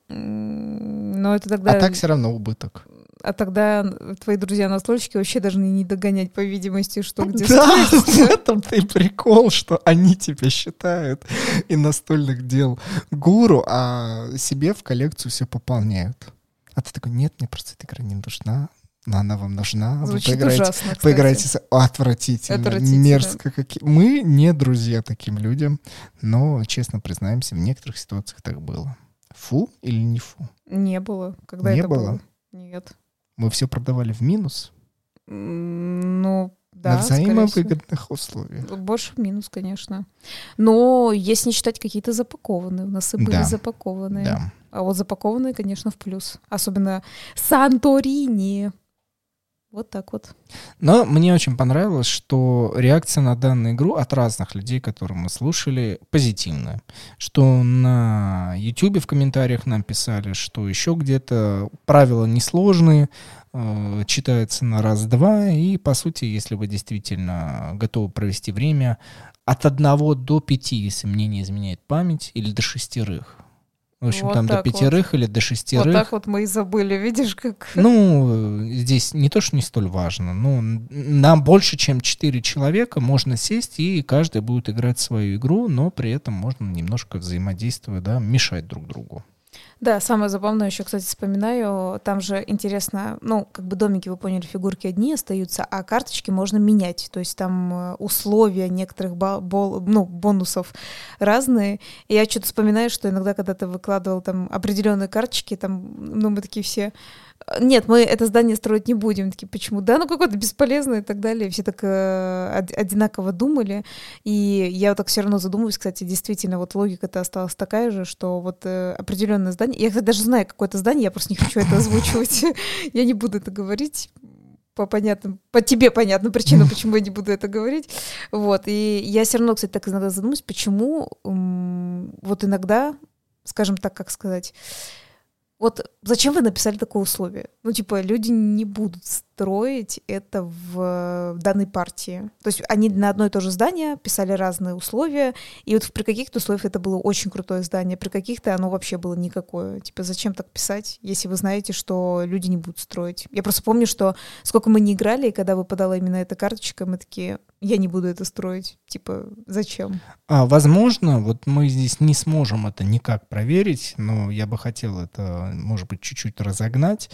Но это тогда... А так все равно убыток. А тогда твои друзья-настольщики вообще должны не догонять, по видимости, что где Да, в этом-то и прикол, что они тебя считают и настольных дел гуру, а себе в коллекцию все пополняют. А ты такой, нет, мне просто эта игра не нужна, но она вам нужна. Звучит вы поиграете, ужасно, кстати. поиграете с... Отвратительно, Отвратительно. мерзко. Какие... Мы не друзья таким людям, но, честно признаемся, в некоторых ситуациях так было. Фу или не фу? Не было. Когда Не это было? было? Нет. Мы все продавали в минус Ну, да, на взаимовыгодных условиях. Больше в минус, конечно. Но если не считать какие-то запакованные, у нас и были Да. запакованные. Да. А вот запакованные, конечно, в плюс. Особенно Санторини. Вот так вот. Но мне очень понравилось, что реакция на данную игру от разных людей, которые мы слушали, позитивная. Что на YouTube в комментариях нам писали, что еще где-то правила несложные, э, читается на раз-два, и, по сути, если вы действительно готовы провести время, от одного до пяти, если мне не изменяет память, или до шестерых. В общем, Вот там до так вот. пятерых или до Вот шестерых. так вот мы и забыли, видишь, как... Ну, здесь не то, что не столь важно. Ну, н- нам больше, чем 4 человека можно сесть, и каждый будет играть свою игру, но при этом можно немножко взаимодействуя, да, мешать друг другу. Да, самое забавное еще, кстати, вспоминаю, там же интересно, ну, как бы домики, вы поняли, фигурки одни остаются, а карточки можно менять, то есть там э, условия некоторых бол- ну, бонусов разные. И я что-то вспоминаю, что иногда, когда ты выкладывал там определенные карточки, там, ну, мы такие все, нет, мы это здание строить не будем. Такие, почему? Да, ну какое-то бесполезное и так далее. Все так э, од- одинаково думали. И я вот так все равно задумываюсь, кстати, действительно, вот логика-то осталась такая же, что вот э, определенное здание... Я кстати, даже знаю какое-то здание, я просто не хочу это озвучивать. <laughs> Я не буду это говорить по понятным, по тебе понятным причинам, <laughs> почему я не буду это говорить. Вот, и я все равно, кстати, так иногда задумываюсь, почему вот иногда, скажем так, как сказать, вот зачем вы написали такое условие? Ну, типа, люди не будут строить это в данной партии. То есть они на одно и то же здание писали разные условия, и вот при каких-то условиях это было очень крутое здание, при каких-то оно вообще было никакое. Типа, зачем так писать, если вы знаете, что люди не будут строить? Я просто помню, что сколько мы не играли, и когда выпадала именно эта карточка, мы такие, я не буду это строить. Типа, зачем? А, возможно, вот мы здесь не сможем это никак проверить, но я бы хотел это, может быть, чуть-чуть разогнать.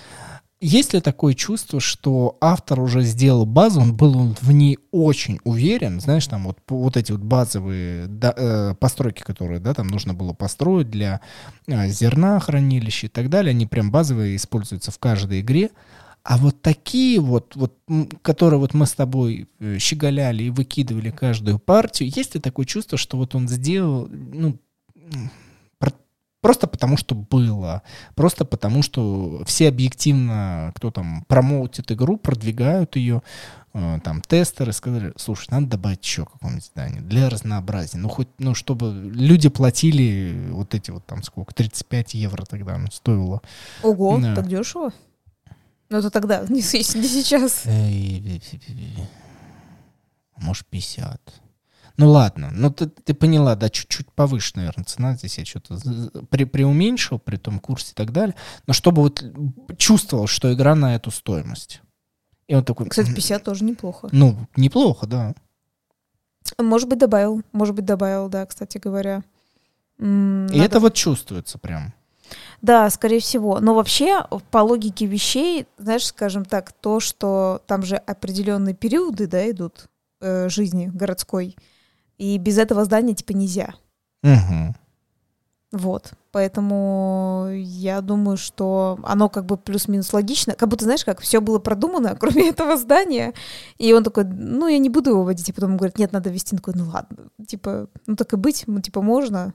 Есть ли такое чувство, что автор уже сделал базу, он был он в ней очень уверен, знаешь, там вот, вот эти вот базовые да, э, постройки, которые, да, там нужно было построить для э, зерна, хранилища и так далее, они прям базовые используются в каждой игре. А вот такие вот, вот которые вот мы с тобой э, щеголяли и выкидывали каждую партию, есть ли такое чувство, что вот он сделал, ну, просто потому что было, просто потому что все объективно, кто там промоутит игру, продвигают ее, э, там тестеры сказали, слушай, надо добавить еще какое-нибудь здание для разнообразия, ну хоть, ну чтобы люди платили вот эти вот там сколько, 35 евро тогда оно стоило. Ого, Да. так дешево? Ну, это тогда, <laughs> не, не сейчас. Может, 50. Ну ладно, ну ты, ты поняла, да, чуть-чуть повыше, наверное, цена. Здесь я что-то при, преуменьшил при том курсе и так далее. Но чтобы вот чувствовал, что игра на эту стоимость. И он такой... Кстати, «М, 50 тоже неплохо. Ну, неплохо, да. Может быть, добавил. Может быть, добавил, да, кстати говоря. И это вот чувствуется прям. Да, скорее всего. Но вообще, по логике вещей, знаешь, скажем так, то, что там же определенные периоды, да, идут э, жизни городской, и без этого здания типа нельзя. Мгм. Вот. Поэтому я думаю, что оно как бы плюс-минус логично. Как будто, знаешь, как все было продумано, <laughs> кроме этого здания. И он такой, ну, я не буду его вводить. И потом он говорит, нет, надо ввести. Он такой, ну ладно. Типа, ну так и быть, ну, типа, можно.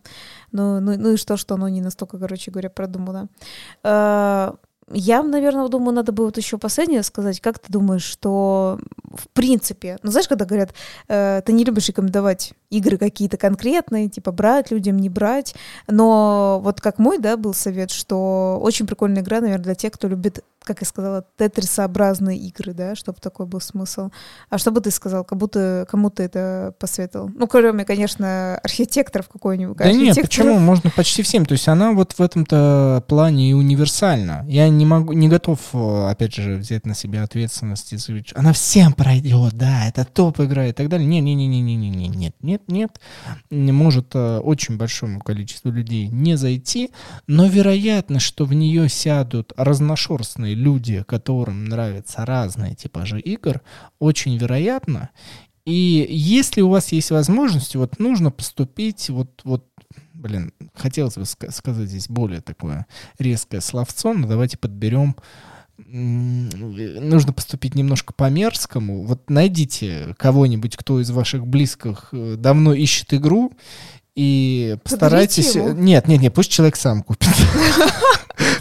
Ну, ну, ну и что, что оно не настолько, короче говоря, продумано. Э, Я, наверное, думаю, надо бы вот еще последнее сказать. Как ты думаешь, что в принципе. Ну, знаешь, когда говорят, э, ты не любишь рекомендовать игры какие-то конкретные, типа брать людям, не брать, но вот как мой, да, был совет, что очень прикольная игра, наверное, для тех, кто любит как я сказала, тетрисообразные игры, да, чтобы такой был смысл. А что бы ты сказал, как будто кому ты это посоветовал? Ну, кроме, конечно, архитекторов какой-нибудь. Да нет, почему? Можно почти всем. То есть она вот в этом-то плане и универсальна. Я не могу, не готов, опять же, взять на себя ответственность. Она всем пройдет, да, это топ игра и так далее. Не, не, не, не, не, не, не, нет, нет, нет. Может э, очень большому количеству людей не зайти, но вероятно, что в нее сядут разношерстные люди, которым нравятся разные типажи игр, очень вероятно. И если у вас есть возможность, вот нужно поступить, вот, вот блин, хотелось бы сказать здесь более такое резкое словцо, но давайте подберем нужно поступить немножко по-мерзкому. Вот найдите кого-нибудь, кто из ваших близких э, давно ищет игру, и постарайтесь... Нет, нет, нет, пусть человек сам купит. <laughs>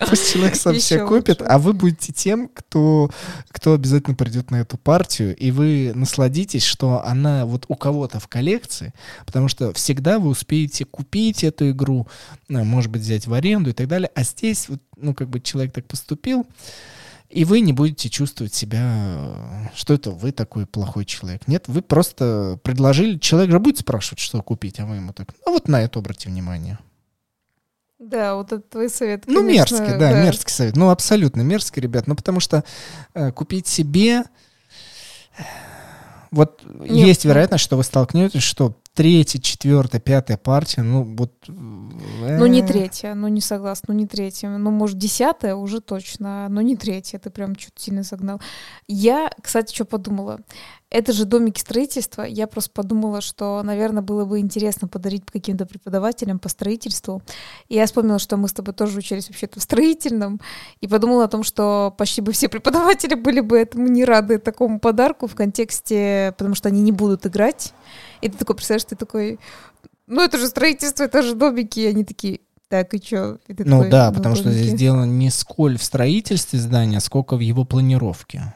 Пусть человек сам все купит, а вы будете тем, кто, кто обязательно придет на эту партию, и вы насладитесь, что она вот у кого-то в коллекции, потому что всегда вы успеете купить эту игру, ну, может быть, взять в аренду и так далее, а здесь, вот, ну, как бы человек так поступил, и вы не будете чувствовать себя, что это вы такой плохой человек. Нет, вы просто предложили, человек же будет спрашивать, что купить, а вы ему так, ну вот на это обрати внимание. Да, вот это твой совет. Конечно, ну, мерзкий, да, да, мерзкий совет. Ну, абсолютно мерзкий, ребят. Ну, потому что э, купить себе... Вот Нет, есть вероятность, что вы столкнетесь, что третья, четвертая, пятая партия, ну вот... Ну не э. третья, ну не согласна, ну не третья. Ну, может, десятая уже точно, но не третья, ты прям чуть сильно загнал. Я, кстати, что подумала? Это же домики строительства. Я просто подумала, что, наверное, было бы интересно подарить каким-то преподавателям по строительству. И я вспомнила, что мы с тобой тоже учились вообще-то в строительном. И подумала о том, что почти бы все преподаватели были бы этому не рады, такому подарку в контексте, потому что они не будут играть. И ты такой представляешь, ты такой, ну это же строительство, это же домики. И они такие, так, и что? ну такой, да, ну, потому домики. что здесь дело не сколь в строительстве здания, сколько в его планировке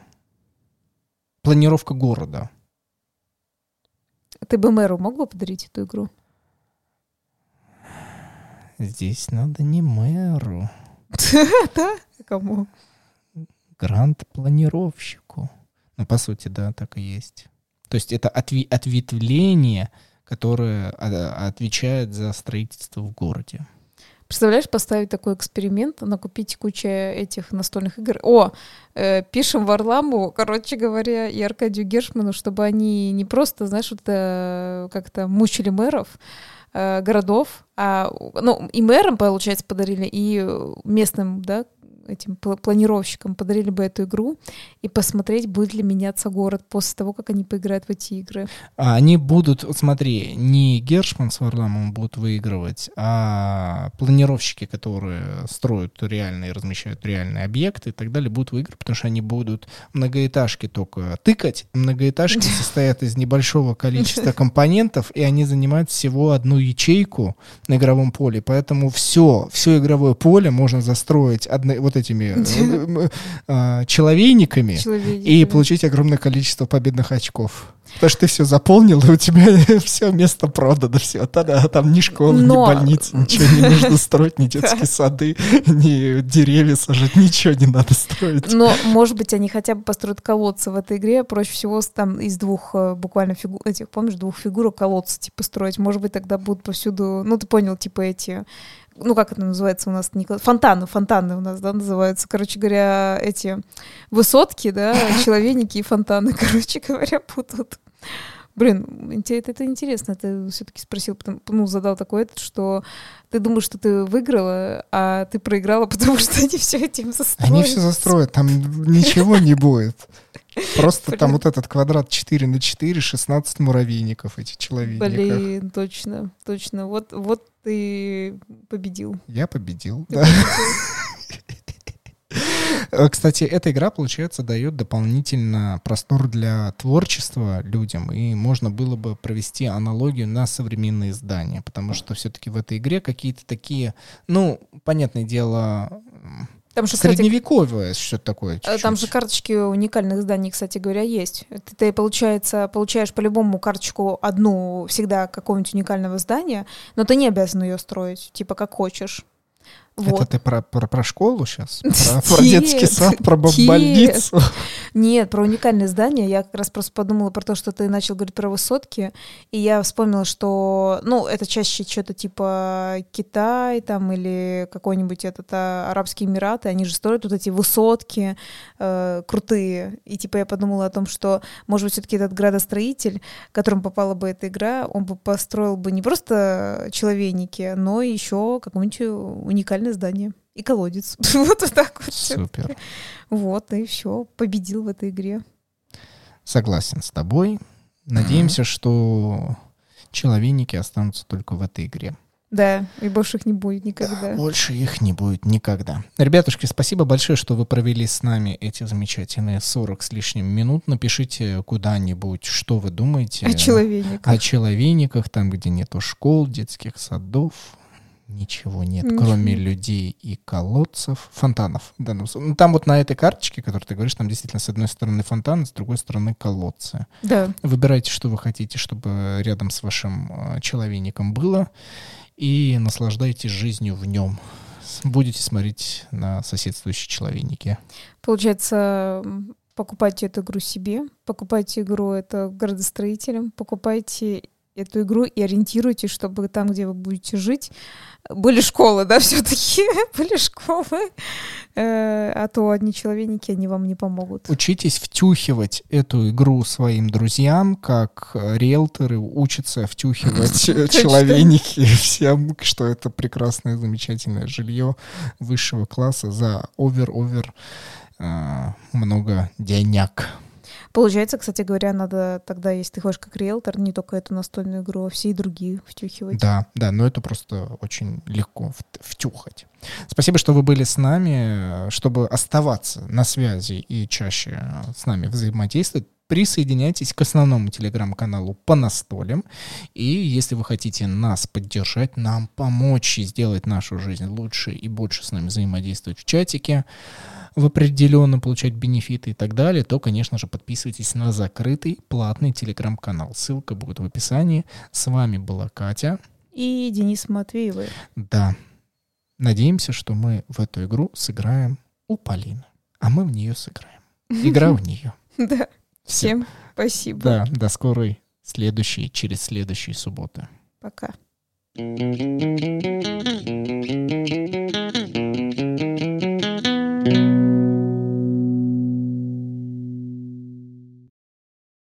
планировка города. Ты бы мэру мог бы подарить эту игру? Здесь надо не мэру. <laughs> Да? Кому? Грант-планировщику. Ну, по сути, да, так и есть. То есть это ответвление, которое а, отвечает за строительство в городе. Представляешь, поставить такой эксперимент, накупить кучу этих настольных игр. О, э, пишем Варламу, короче говоря, и Аркадию Гершману, чтобы они не просто, знаешь, вот э, как-то мучили мэров, э, городов, а, ну, и мэрам, получается, подарили, и местным, да, этим планировщикам подарили бы эту игру и посмотреть, будет ли меняться город после того, как они поиграют в эти игры. А они будут, смотри, не Гершман с Варламом будут выигрывать, а планировщики, которые строят реальные, размещают реальные объекты и так далее, будут выигрывать, потому что они будут многоэтажки только тыкать. Многоэтажки <laughs> состоят из небольшого количества компонентов, и они занимают всего одну ячейку на игровом поле, поэтому все, все игровое поле можно застроить одно, вот этими <laughs> э, а, человейниками и получить огромное количество победных очков. Потому что ты все заполнил, и у тебя <laughs> все место продано, все. Тогда там ни школы, Но... ни больницы, ничего не <laughs> нужно строить, ни детские сады, ни деревья сажать, ничего не надо строить. Но, может быть, они хотя бы построят колодцы в этой игре. Проще всего там из двух э, буквально фигур, этих, помнишь, двух фигурок колодцы типа строить. Может быть, тогда будут повсюду, ну, ты понял, типа эти ну как это называется у нас, фонтаны, фонтаны у нас, да, называются, короче говоря, эти высотки, да, <laughs> человейники и фонтаны, короче говоря, путают. Блин, это, это интересно, ты все-таки спросил, потому, ну, задал такой этот, что ты думаешь, что ты выиграла, а ты проиграла, <laughs> потому что они все этим застроят. Они все застроят, там ничего не будет. Просто там вот этот квадрат 4 на 4, 16 муравейников, эти человейников. Блин, точно, точно. Вот, вот ты победил. Я победил, да. Э, кстати, эта игра, получается, дает дополнительно простор для творчества людям, и можно было бы провести аналогию на современные издания, потому что все-таки в этой игре какие-то такие, ну, понятное дело, Там же, кстати, Средневековое что-то такое. э, там чуть-чуть. же карточки уникальных зданий, кстати говоря, есть. Ты, ты, получается, получаешь по-любому карточку одну всегда какого-нибудь уникального здания, но ты не обязан ее строить, типа как хочешь. Это Вот. ты про, про, про школу сейчас? <laughs> Про, про детский сад, про больницу? Нет, про уникальные здания. Я как раз просто подумала про то, что ты начал говорить про высотки, и я вспомнила, что, ну, это чаще что-то типа Китай там или какой-нибудь этот а, Арабские Эмираты, они же строят вот эти высотки э, крутые. И типа я подумала о том, что, может быть, все-таки этот градостроитель, которым попала бы эта игра, он бы построил бы не просто человейники, но еще какое-нибудь уникальное здание. И колодец. <laughs> Вот так вот. Супер. Вот, и все, победил в этой игре. Согласен с тобой. Надеемся, что человейники останутся только в этой игре. Да, и больше их не будет никогда. Больше их не будет никогда. Ребятушки, спасибо большое, что вы провели с нами эти замечательные 40 с лишним минут. Напишите куда-нибудь, что вы думаете А человек. о человейниках, там, где нету школ, детских садов. Ничего нет, Ничего. кроме людей и колодцев, фонтанов. случае. Ну, там вот на этой карточке, которую ты говоришь, там действительно с одной стороны фонтаны, с другой стороны колодцы. Да. Выбирайте, что вы хотите, чтобы рядом с вашим э, человейником было, и наслаждайтесь жизнью в нем. Будете смотреть на соседствующие человейники. Получается, покупайте эту игру себе, покупайте игру это градостроителям, покупайте эту игру и ориентируйтесь, чтобы там, где вы будете жить, были школы, да, <laughs> все-таки были школы, Э, а то одни человейники, они вам не помогут. Учитесь втюхивать эту игру своим друзьям, как риэлторы учатся втюхивать <laughs> Точно. человейники всем, что это прекрасное, замечательное жилье высшего класса за овер-овер э, много денег. Получается, кстати говоря, надо тогда, если ты хочешь как риэлтор, не только эту настольную игру, а все и другие втюхивать. Да, да, но это просто очень легко вт- втюхать. Спасибо, что вы были с нами. Чтобы оставаться на связи и чаще с нами взаимодействовать, присоединяйтесь к основному телеграм-каналу по настолям. И если вы хотите нас поддержать, нам помочь и сделать нашу жизнь лучше и больше с нами взаимодействовать в чатике, в определенно получать бенефиты и так далее, то, конечно же, подписывайтесь на закрытый платный телеграм-канал. Ссылка будет в описании. С вами была Катя. И Денис Матвеевой. Да. Надеемся, что мы в эту игру сыграем у Полины. А мы в нее сыграем. Игра в нее. <laughs> Да, всем спасибо. Да, до скорой следующей, через следующие субботы. Пока.